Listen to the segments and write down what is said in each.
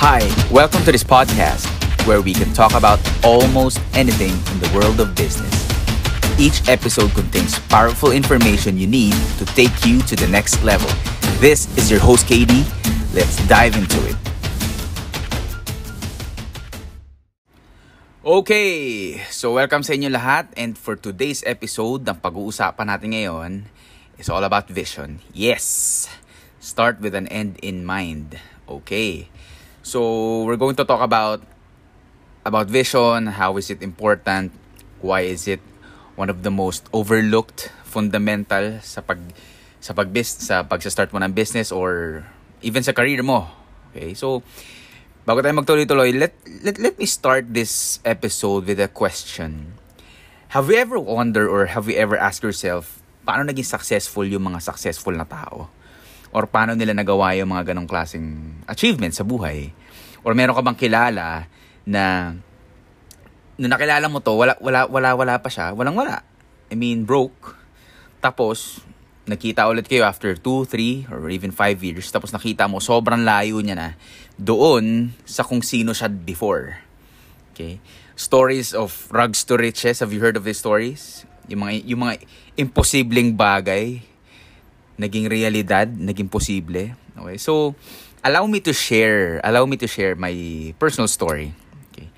Hi, welcome to this podcast where we can talk about almost anything in the world of business. Each episode contains powerful information you need to take you to the next level. This is your host, KD. Let's dive into it. Okay, so welcome sa inyo lahat and for today's episode, ang pag-uusapan natin ngayon is all about vision. Yes! Start with an end in mind. Okay. So, we're going to talk about about vision, how is it important, why is it one of the most overlooked fundamental sa pag sa pag sa pag start mo ng business or even sa career mo. Okay? So, bago tayo magtuloy-tuloy, let, let, let me start this episode with a question. Have you ever wondered or have you ever asked yourself, paano naging successful yung mga successful na tao? Or paano nila nagawa yung mga ganong klaseng achievements sa buhay. Or meron ka bang kilala na nung nakilala mo to, wala, wala, wala, wala pa siya, walang wala. I mean, broke. Tapos, nakita ulit kayo after 2, 3, or even 5 years. Tapos nakita mo, sobrang layo niya na doon sa kung sino siya before. Okay? Stories of rags to riches. Have you heard of these stories? Yung mga, yung mga imposibleng bagay naging realidad, naging posible. Okay? So, allow me to share, allow me to share my personal story. Okay?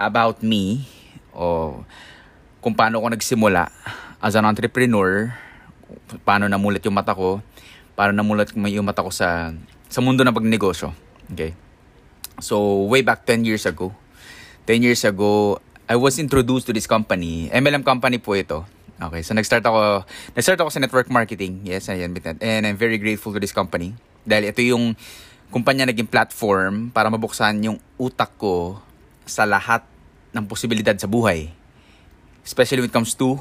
About me, o kung paano ako nagsimula as an entrepreneur, paano namulat yung mata ko, paano namulat yung mata ko sa sa mundo ng pagnegosyo. Okay? So, way back 10 years ago, 10 years ago, I was introduced to this company. MLM company po ito. Okay, so nag-start ako, nag-start ako sa network marketing. Yes, ayan, and I'm very grateful to this company. Dahil ito yung kumpanya naging platform para mabuksan yung utak ko sa lahat ng posibilidad sa buhay. Especially when it comes to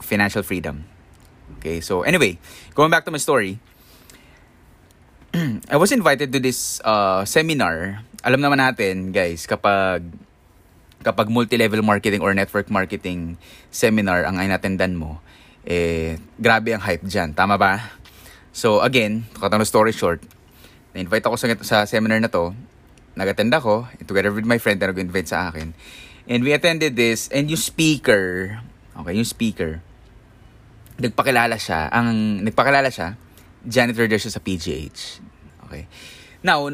financial freedom. Okay, so anyway, going back to my story. I was invited to this uh, seminar. Alam naman natin, guys, kapag kapag multi-level marketing or network marketing seminar ang inatendan mo, eh, grabe ang hype dyan. Tama ba? So, again, katang story short, na-invite ako sa, sa seminar na to, nag-attend ako, together with my friend na nag-invite sa akin. And we attended this, and yung speaker, okay, yung speaker, nagpakilala siya, ang nagpakilala siya, janitor there siya sa PGH. Okay. Now,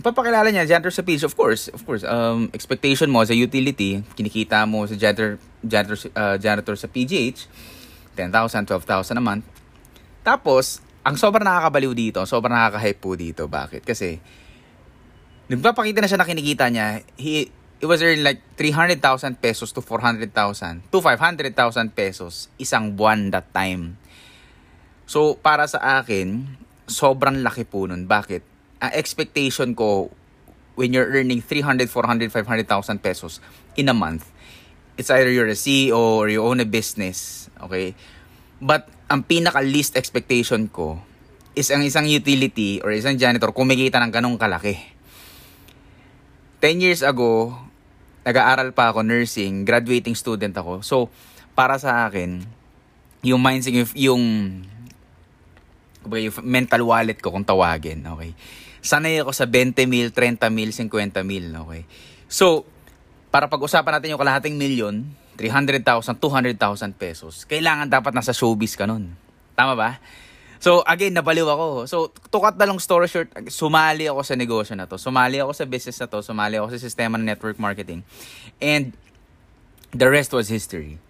papakilala niya janitor sa page of course of course. Um expectation mo sa utility kinikita mo sa janitor janitor uh, janitor sa PGH 10,000 12,000 a month. Tapos ang sobrang nakakabaliw dito sobrang nakaka-hype po dito. Bakit? Kasi nagpapakita na siya na kinikita niya. He it was earning like 300,000 pesos to 400,000 to 500,000 pesos isang buwan that time. So para sa akin sobrang laki po nun. Bakit uh, expectation ko when you're earning 300, 400, 500,000 pesos in a month, it's either you're a CEO or you own a business, okay? But ang pinaka least expectation ko is ang isang utility or isang janitor kumikita ng ganong kalaki. 10 years ago, nag-aaral pa ako nursing, graduating student ako. So, para sa akin, yung mindset, yung, yung, yung mental wallet ko kung tawagin, okay? Sanay ako sa 20 mil, 30 mil, 50 mil. Okay? So, para pag-usapan natin yung kalahating milyon, 300,000, 200,000 pesos, kailangan dapat nasa showbiz ka nun. Tama ba? So, again, nabaliw ako. So, to cut the long story short, sumali ako sa negosyo na to. Sumali ako sa business na to. Sumali ako sa sistema ng network marketing. And, the rest was history.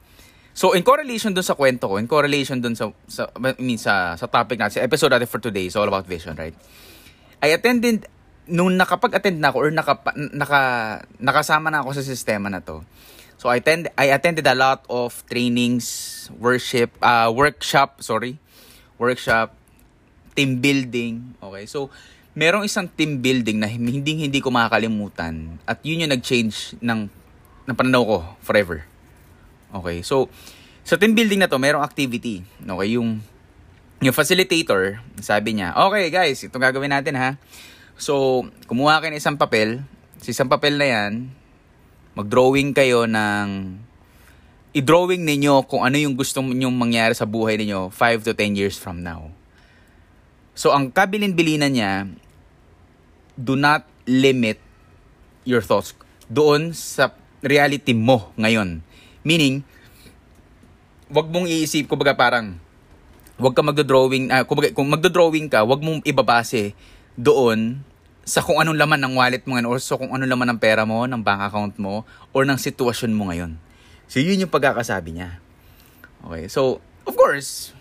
So, in correlation dun sa kwento ko, in correlation dun sa, sa I mean, sa, sa topic natin, sa episode natin for today is all about vision, right? I attended nung nakapag-attend na ako or naka, naka, nakasama na ako sa sistema na to. So I attend I attended a lot of trainings, worship, uh, workshop, sorry. Workshop, team building. Okay? So merong isang team building na hindi hindi ko makakalimutan at yun yung nag-change ng ng pananaw ko forever. Okay? So sa team building na to, merong activity. Okay? Yung yung facilitator, sabi niya, okay guys, ito gagawin natin ha. So, kumuha kayo ng isang papel. Sa isang papel na yan, mag-drawing kayo ng... I-drawing ninyo kung ano yung gusto ninyong mangyari sa buhay ninyo 5 to 10 years from now. So, ang kabilin-bilinan niya, do not limit your thoughts doon sa reality mo ngayon. Meaning, wag mong iisip, kumbaga parang, wag ka magdo-drawing, uh, kumbaga, kung magdo-drawing ka, wag mong ibabase doon sa kung anong laman ng wallet mo ngayon or sa kung anong laman ng pera mo, ng bank account mo, or ng sitwasyon mo ngayon. So, yun yung pagkakasabi niya. Okay, so, of course,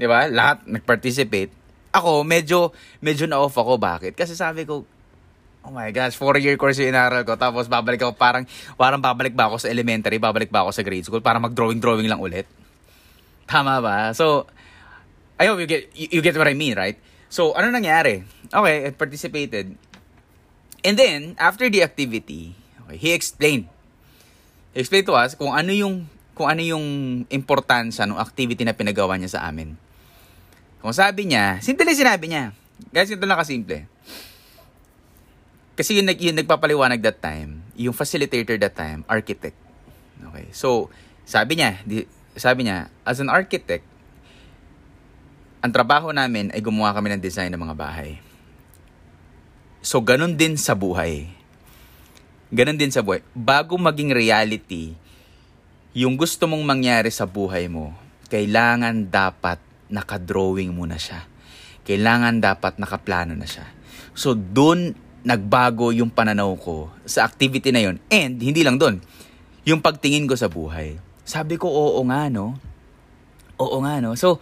di ba, lahat nag-participate. Ako, medyo, medyo na-off ako. Bakit? Kasi sabi ko, Oh my gosh, four-year course yung inaral ko. Tapos babalik ako, parang, parang babalik ba ako sa elementary, babalik ba ako sa grade school, para mag-drawing-drawing lang ulit. Tama ba? So, I hope you get, you, get what I mean, right? So, ano nangyari? Okay, I participated. And then, after the activity, okay, he explained. He explained to us kung ano yung kung ano yung importansya ng activity na pinagawa niya sa amin. Kung sabi niya, simple sinabi niya. Guys, ito lang kasimple kasi yung, yung nagpapaliwanag that time, yung facilitator that time, architect. Okay. So, sabi niya, di, sabi niya, as an architect, ang trabaho namin ay gumawa kami ng design ng mga bahay. So, ganun din sa buhay. Ganun din sa buhay. Bago maging reality, yung gusto mong mangyari sa buhay mo, kailangan dapat nakadrawing mo na siya. Kailangan dapat nakaplano na siya. So, dun nagbago yung pananaw ko sa activity na yon and hindi lang doon yung pagtingin ko sa buhay sabi ko oo nga no oo nga no so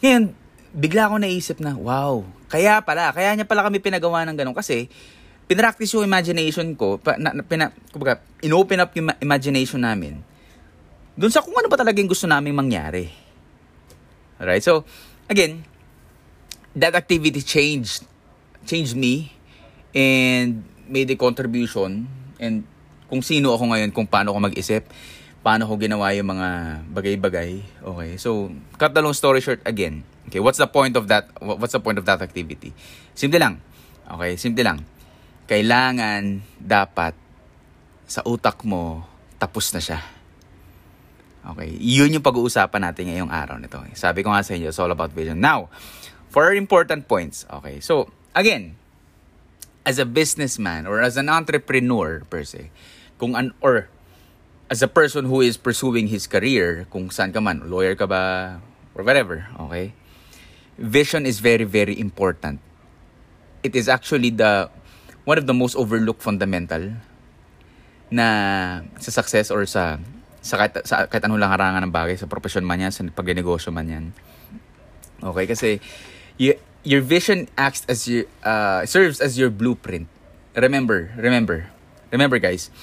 ngayon bigla ako naisip na wow kaya pala kaya niya pala kami pinagawa ng ganun. Kasi pinractice yung imagination ko pa, na, na, pina, kumbaga, inopen up yung imagination namin doon sa kung ano ba talagang gusto namin mangyari. Right so again that activity changed changed me and made a contribution and kung sino ako ngayon, kung paano ako mag-isip, paano ko ginawa yung mga bagay-bagay. Okay, so, cut the long story short again. Okay, what's the point of that, what's the point of that activity? Simple lang. Okay, simple lang. Kailangan, dapat, sa utak mo, tapos na siya. Okay, yun yung pag-uusapan natin ngayong araw nito. Sabi ko nga sa inyo, it's all about vision. Now, for important points. Okay, so, again, as a businessman or as an entrepreneur per se, kung an or as a person who is pursuing his career, kung saan ka man, lawyer ka ba, or whatever, okay? Vision is very, very important. It is actually the one of the most overlooked fundamental na sa success or sa sa kahit, sa kahit anong lang harangan ng bagay, sa profession man yan, sa pagnegosyo man yan. Okay, kasi y- your vision acts as your uh, serves as your blueprint. Remember, remember, remember guys.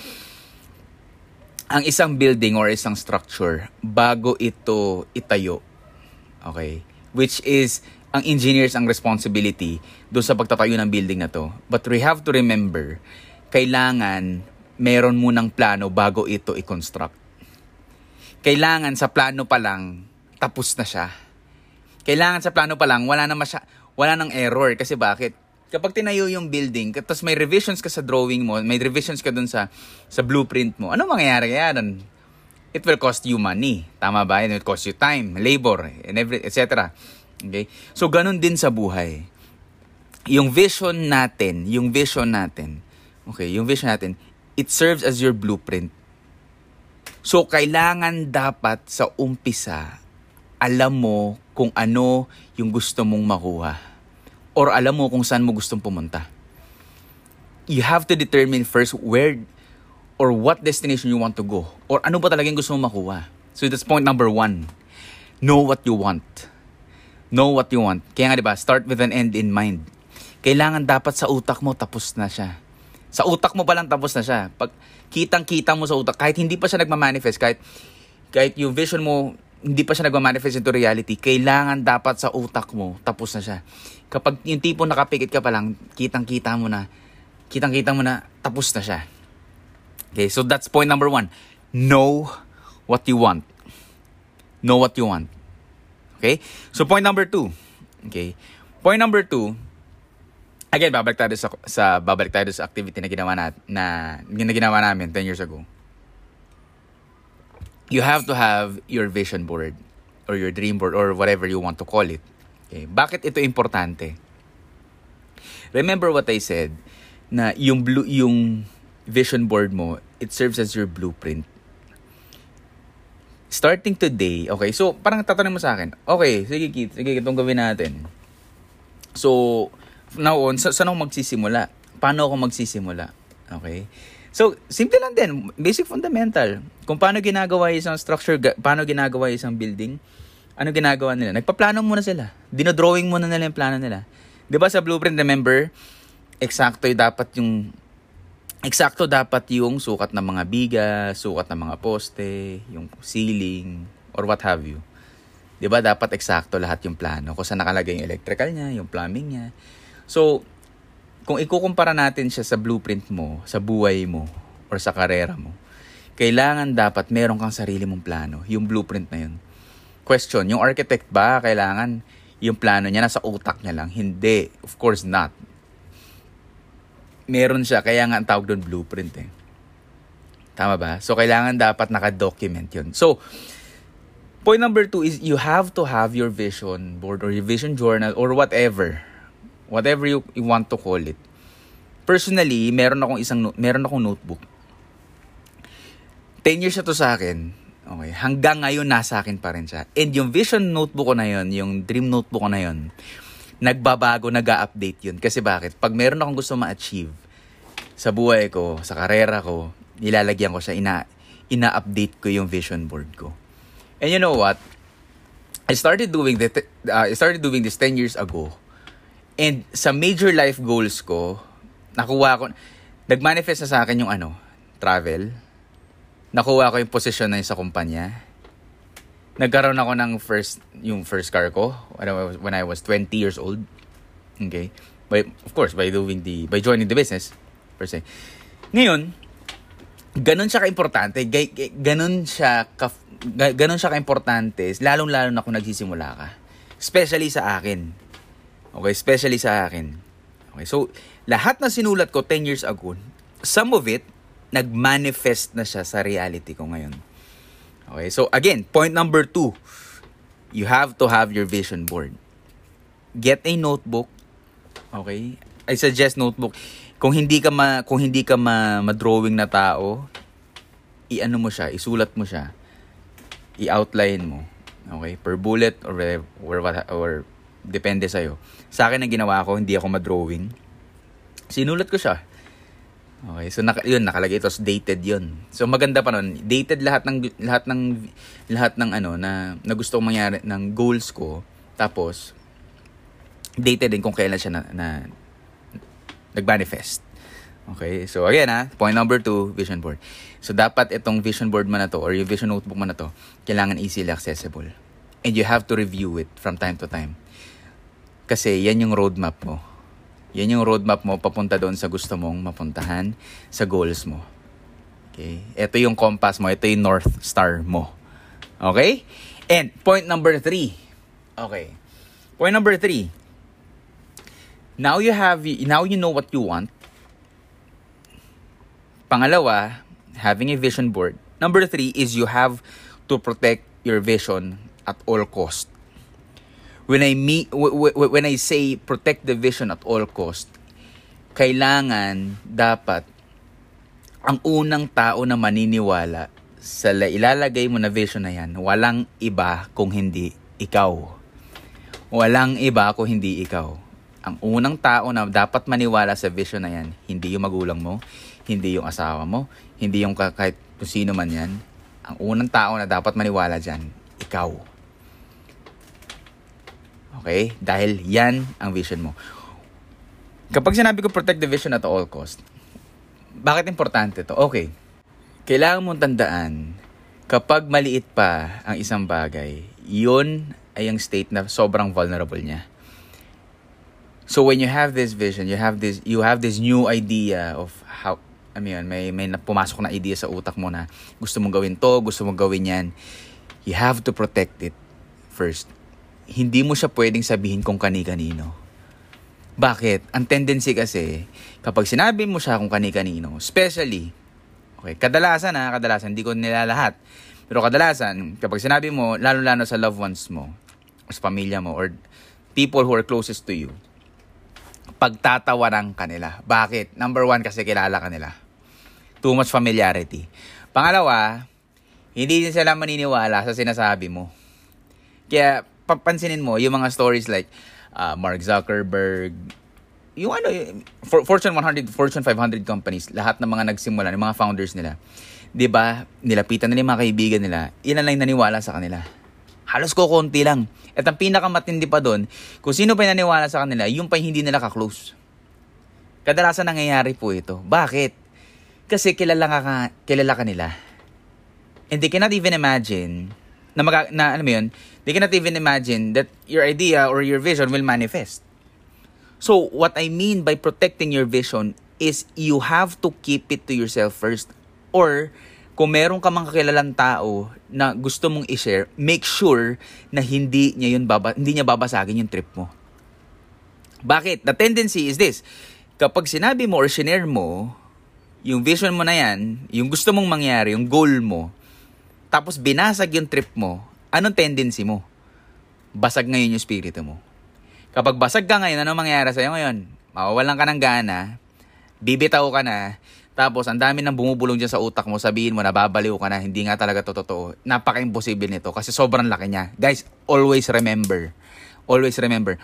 Ang isang building or isang structure bago ito itayo. Okay? Which is ang engineers ang responsibility do sa pagtatayo ng building na to. But we have to remember, kailangan meron munang plano bago ito i-construct. Kailangan sa plano pa lang, tapos na siya. Kailangan sa plano pa lang, wala na masya, wala nang error. Kasi bakit? Kapag tinayo yung building, tapos may revisions ka sa drawing mo, may revisions ka dun sa, sa blueprint mo, ano mangyayari kaya dun? It will cost you money. Tama ba? It will cost you time, labor, and every, etc. Okay? So, ganun din sa buhay. Yung vision natin, yung vision natin, okay, yung vision natin, it serves as your blueprint. So, kailangan dapat sa umpisa, alam mo kung ano yung gusto mong makuha. Or alam mo kung saan mo gustong pumunta. You have to determine first where or what destination you want to go. Or ano ba talagang gusto mong makuha. So that's point number one. Know what you want. Know what you want. Kaya nga diba, start with an end in mind. Kailangan dapat sa utak mo tapos na siya. Sa utak mo pa lang tapos na siya. Pag kitang-kita mo sa utak, kahit hindi pa siya nagmamanifest, kahit, kahit yung vision mo hindi pa siya nagma-manifest into reality, kailangan dapat sa utak mo, tapos na siya. Kapag yung tipo nakapikit ka pa lang, kitang-kita mo na, kitang-kita mo na, tapos na siya. Okay, so that's point number one. Know what you want. Know what you want. Okay? So point number two. Okay? Point number two, again, babalik tayo sa, sa babalik tayo sa activity na ginawa na, na, na ginawa namin 10 years ago you have to have your vision board or your dream board or whatever you want to call it. Okay. Bakit ito importante? Remember what I said na yung blue yung vision board mo, it serves as your blueprint. Starting today, okay, so parang tatanong mo sa akin, okay, sige Kit, sige itong gawin natin. So, now on, sa, saan ako magsisimula? Paano ako magsisimula? Okay? So, simple lang din. Basic fundamental. Kung paano ginagawa isang structure, paano ginagawa isang building, ano ginagawa nila? Nagpaplano muna sila. Dinodrawing muna nila yung plano nila. Di ba sa blueprint, remember, eksakto dapat yung eksakto dapat yung sukat ng mga biga, sukat ng mga poste, yung ceiling, or what have you. 'Di ba dapat eksakto lahat yung plano kung saan nakalagay yung electrical niya, yung plumbing niya. So, kung ikukumpara natin siya sa blueprint mo, sa buhay mo, or sa karera mo, kailangan dapat meron kang sarili mong plano, yung blueprint na yun. Question, yung architect ba kailangan yung plano niya nasa utak niya lang? Hindi, of course not meron siya, kaya nga ang tawag doon blueprint eh. Tama ba? So, kailangan dapat naka-document yun. So, point number two is you have to have your vision board or your vision journal or whatever. Whatever you, you want to call it. Personally, meron akong isang, meron akong notebook. 10 years na to sa akin. Okay. Hanggang ngayon, nasa akin pa rin siya. And yung vision notebook ko na yun, yung dream notebook ko na yun, nagbabago, nag update yun. Kasi bakit? Pag meron akong gusto ma-achieve sa buhay ko, sa karera ko, nilalagyan ko siya, ina, ina-update ko yung vision board ko. And you know what? I started doing that, uh, I started doing this 10 years ago. And sa major life goals ko, nakuha ko, nag-manifest na sa akin yung ano, travel. Nakuha ko yung position na yun sa kumpanya nagkaroon ako ng first yung first car ko when I was, when I was 20 years old. Okay? By of course by doing the by joining the business per se. Ngayon, ganun siya ka-importante, ganun siya ka ganun siya ka-importante, lalong-lalo na kung nagsisimula ka. Especially sa akin. Okay, especially sa akin. Okay, so lahat na sinulat ko 10 years ago, some of it nag-manifest na siya sa reality ko ngayon. Okay, so again, point number two, you have to have your vision board. Get a notebook. Okay? I suggest notebook. Kung hindi ka ma, kung hindi ka ma, ma-drawing na tao, i-ano mo siya, isulat mo siya. I-outline mo. Okay? Per bullet or or, or depende sa'yo. Sa akin ang ginawa ko, hindi ako ma-drawing. Sinulat ko siya. Okay, so naka, yun nakalagay ito dated yun. So maganda pa nun, dated lahat ng lahat ng lahat ng ano na, na gusto kong mangyari ng goals ko. Tapos dated din kung kailan siya na, na nag-manifest. Okay, so again ha, point number two, vision board. So dapat itong vision board mo na to or yung vision notebook mo na to, kailangan easily accessible. And you have to review it from time to time. Kasi yan yung roadmap mo yan yung roadmap mo papunta doon sa gusto mong mapuntahan, sa goals mo. Okay? Ito yung compass mo, ito yung North Star mo. Okay? And point number three. Okay. Point number three. Now you have, now you know what you want. Pangalawa, having a vision board. Number three is you have to protect your vision at all cost when I meet when I say protect the vision at all cost, kailangan dapat ang unang tao na maniniwala sa ilalagay mo na vision na yan, walang iba kung hindi ikaw. Walang iba kung hindi ikaw. Ang unang tao na dapat maniwala sa vision na yan, hindi yung magulang mo, hindi yung asawa mo, hindi yung kahit sino man yan. Ang unang tao na dapat maniwala dyan, ikaw. Okay? Dahil yan ang vision mo. Kapag sinabi ko protect the vision at all cost, bakit importante to? Okay. Kailangan mong tandaan, kapag maliit pa ang isang bagay, yun ay ang state na sobrang vulnerable niya. So when you have this vision, you have this you have this new idea of how I mean, may may pumasok na idea sa utak mo na gusto mong gawin to, gusto mong gawin 'yan. You have to protect it first hindi mo siya pwedeng sabihin kung kani-kanino. Bakit? Ang tendency kasi, kapag sinabi mo siya kung kani-kanino, especially, okay, kadalasan ha, kadalasan, hindi ko nila lahat, pero kadalasan, kapag sinabi mo, lalo-lalo sa loved ones mo, sa pamilya mo, or people who are closest to you, pagtatawanan kanila. Bakit? Number one, kasi kilala kanila. Too much familiarity. Pangalawa, hindi din sila maniniwala sa sinasabi mo. Kaya, papansinin mo, yung mga stories like uh, Mark Zuckerberg, yung ano, for, Fortune 100, Fortune 500 companies, lahat ng mga nagsimula, ng mga founders nila, 'di ba? Nilapitan nila yung mga kaibigan nila, ilan lang naniwala sa kanila. Halos ko konti lang. At ang pinakamatindi pa doon, kung sino pa naniwala sa kanila, yung pa hindi nila ka-close. Kadalasan nangyayari po ito. Bakit? Kasi kilala ka, kilala ka nila. And they cannot even imagine na, mag, na ano mo yun, they cannot even imagine that your idea or your vision will manifest. So, what I mean by protecting your vision is you have to keep it to yourself first. Or, kung meron ka mga kakilalang tao na gusto mong i-share, make sure na hindi niya yun baba, hindi niya babasagin yung trip mo. Bakit? The tendency is this. Kapag sinabi mo or shinare mo, yung vision mo na yan, yung gusto mong mangyari, yung goal mo, tapos binasag yung trip mo, anong tendency mo? Basag ngayon yung spirito mo. Kapag basag ka ngayon, anong mangyayari sa'yo ngayon? Mawawalan ka ng gana, bibitaw ka na, tapos, ang dami nang bumubulong dyan sa utak mo, sabihin mo, nababaliw ka na, hindi nga talaga to totoo. Napaka-imposible nito kasi sobrang laki niya. Guys, always remember, always remember,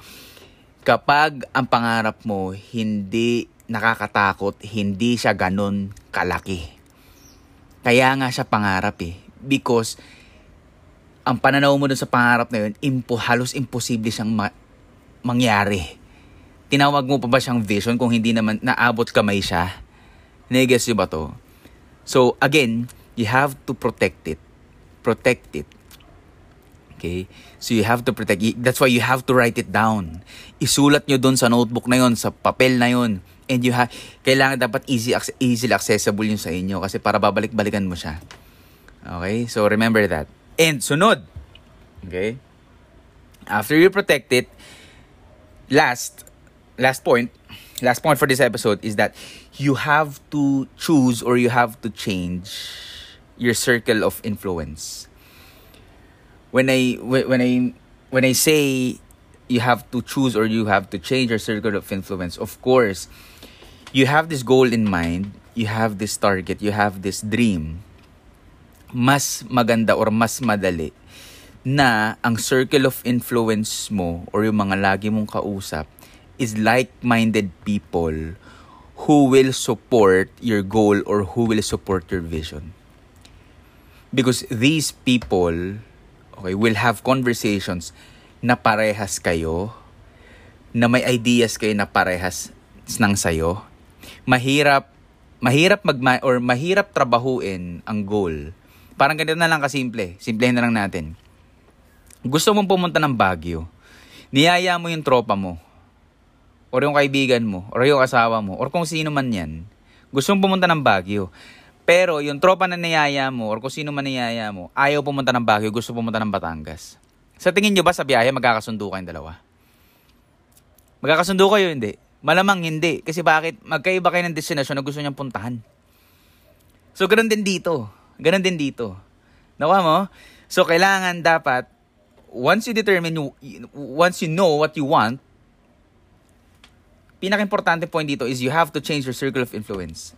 kapag ang pangarap mo hindi nakakatakot, hindi siya ganun kalaki. Kaya nga siya pangarap eh. Because, ang pananaw mo dun sa pangarap na yun, impo, halos imposible siyang ma- mangyari. Tinawag mo pa ba siyang vision kung hindi naman naabot kamay siya? Neges ba to? So, again, you have to protect it. Protect it. Okay? So, you have to protect it. That's why you have to write it down. Isulat nyo dun sa notebook na yon sa papel na yon And you have, kailangan dapat easy, easily accessible yun sa inyo kasi para babalik-balikan mo siya. Okay? So, remember that. And, sunod. Okay? After you protect it, last, last point, last point for this episode is that you have to choose or you have to change your circle of influence. When I when I when I say you have to choose or you have to change your circle of influence, of course, you have this goal in mind, you have this target, you have this dream. Mas maganda or mas madali na ang circle of influence mo or yung mga lagi mong kausap is like-minded people who will support your goal or who will support your vision. Because these people, okay, will have conversations na parehas kayo, na may ideas kayo na parehas ng sayo. Mahirap, mahirap mag or mahirap trabahuin ang goal. Parang ganito na lang kasimple. Simplehin na lang natin. Gusto mong pumunta ng Baguio. Niyaya mo yung tropa mo or yung kaibigan mo, or yung asawa mo, or kung sino man yan, gustong pumunta ng Baguio. Pero yung tropa na niyaya mo, or kung sino man niyaya mo, ayaw pumunta ng Baguio, gusto pumunta ng Batangas. Sa tingin nyo ba sa biyahe, magkakasundo kayong dalawa? Magkakasundo kayo, hindi? Malamang hindi. Kasi bakit? Magkaiba kayo ng destinasyon na gusto niyang puntahan. So, ganun din dito. Ganun din dito. Nawa mo? So, kailangan dapat, once you determine, once you know what you want, pinaka-importante point dito is you have to change your circle of influence.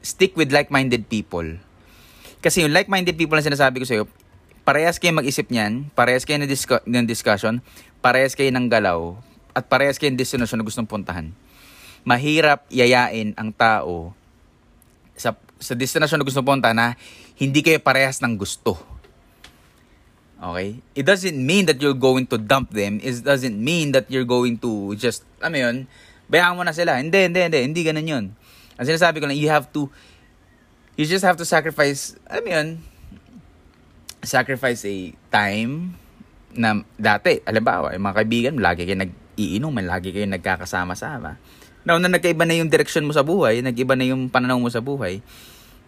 Stick with like-minded people. Kasi yung like-minded people na sinasabi ko sa'yo, parehas kayo mag-isip niyan, parehas kayo ng, discu- ng discussion, parehas kayo ng galaw, at parehas kayo ng destination na gustong puntahan. Mahirap yayain ang tao sa, sa destination na gustong punta na hindi kayo parehas ng gusto. Okay? It doesn't mean that you're going to dump them. It doesn't mean that you're going to just, ano yun, bayaan mo na sila. Hindi, hindi, hindi. Hindi ganun yun. Ang sinasabi ko lang, you have to, you just have to sacrifice, alam mo yun, sacrifice a time na dati, alimbawa, yung mga kaibigan, lagi kayo nag-iinom, lagi kayo nagkakasama-sama. Now, na nagkaiba na yung direction mo sa buhay, nag-iba na yung pananaw mo sa buhay,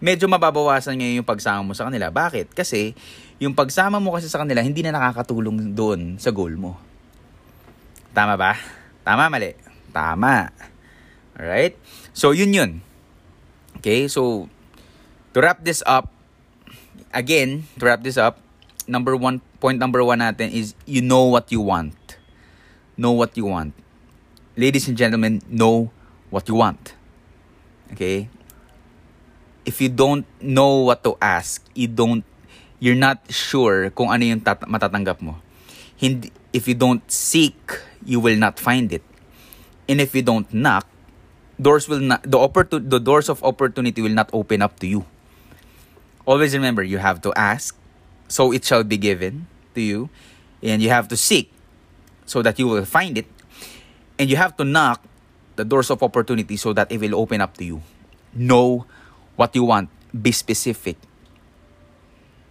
medyo mababawasan ngayon yung pagsama mo sa kanila. Bakit? Kasi, yung pagsama mo kasi sa kanila, hindi na nakakatulong doon sa goal mo. Tama ba? Tama, mali. Tama. Alright? So, yun yun. Okay, so, to wrap this up, again, to wrap this up, number one, point number one natin is, you know what you want. Know what you want. ladies and gentlemen, know what you want. Okay? If you don't know what to ask, you don't you're not sure kung ano yung tat- matatanggap mo. Hindi, if you don't seek, you will not find it. And if you don't knock, doors will not the opportu- the doors of opportunity will not open up to you. Always remember you have to ask, so it shall be given to you, and you have to seek so that you will find it. And you have to knock the doors of opportunity so that it will open up to you. Know what you want, be specific.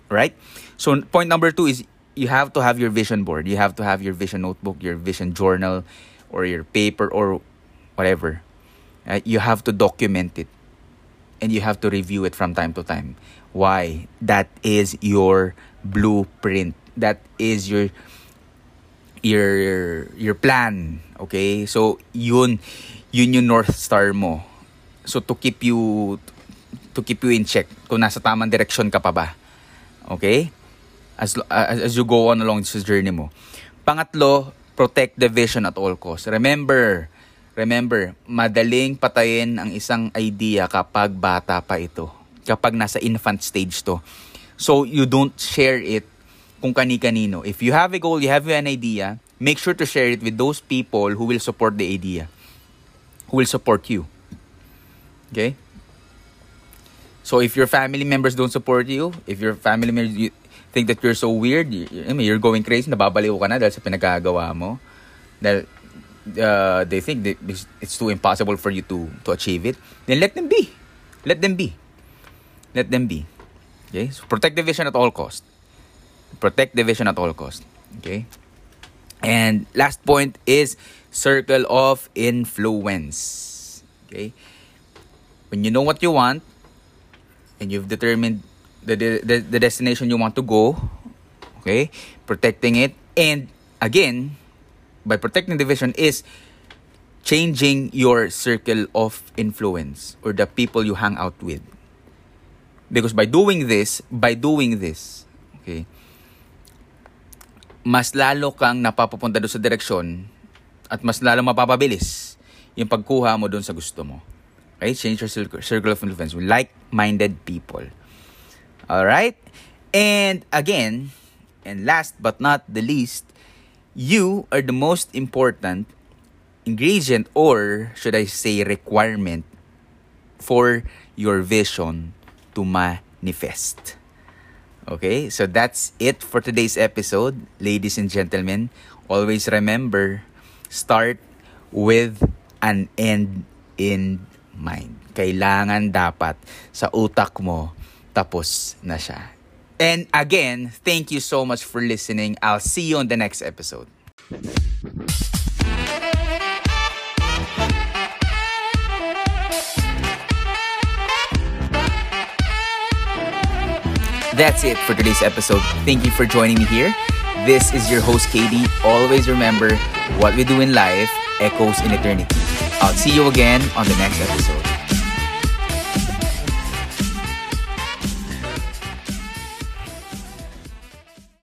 Right? So point number 2 is you have to have your vision board. You have to have your vision notebook, your vision journal or your paper or whatever uh, you have to document it and you have to review it from time to time. Why? That is your blueprint. That is your your your plan. Okay? So yun yun yung north star mo. So to keep you to keep you in check kung nasa tamang direction ka pa ba. Okay? As as, as you go on along this journey mo. Pangatlo, protect the vision at all costs. Remember, Remember, madaling patayin ang isang idea kapag bata pa ito. Kapag nasa infant stage to. So, you don't share it kung kani-kanino. If you have a goal, you have an idea, make sure to share it with those people who will support the idea. Who will support you. Okay? So, if your family members don't support you, if your family members you think that you're so weird, you, you're going crazy, nababaliw ka na dahil sa pinagkagawa mo, dahil uh, they think that it's too impossible for you to to achieve it, then let them be. Let them be. Let them be. Okay? So protect the vision at all cost. Protect the vision at all cost. Okay? And last point is circle of influence. Okay? When you know what you want and you've determined the, the, the destination you want to go, okay? Protecting it and again, by protecting the vision is changing your circle of influence or the people you hang out with. Because by doing this, by doing this, okay, mas lalo kang napapapunta doon sa direksyon at mas lalo mapapabilis yung pagkuha mo doon sa gusto mo. Okay? Change your circle, of influence with like-minded people. Alright? And again, and last but not the least, you are the most important ingredient or should I say requirement for your vision to manifest. Okay, so that's it for today's episode, ladies and gentlemen. Always remember, start with an end in mind. Kailangan dapat sa utak mo tapos na siya. And again, thank you so much for listening. I'll see you on the next episode. That's it for today's episode. Thank you for joining me here. This is your host, Katie. Always remember what we do in life echoes in eternity. I'll see you again on the next episode.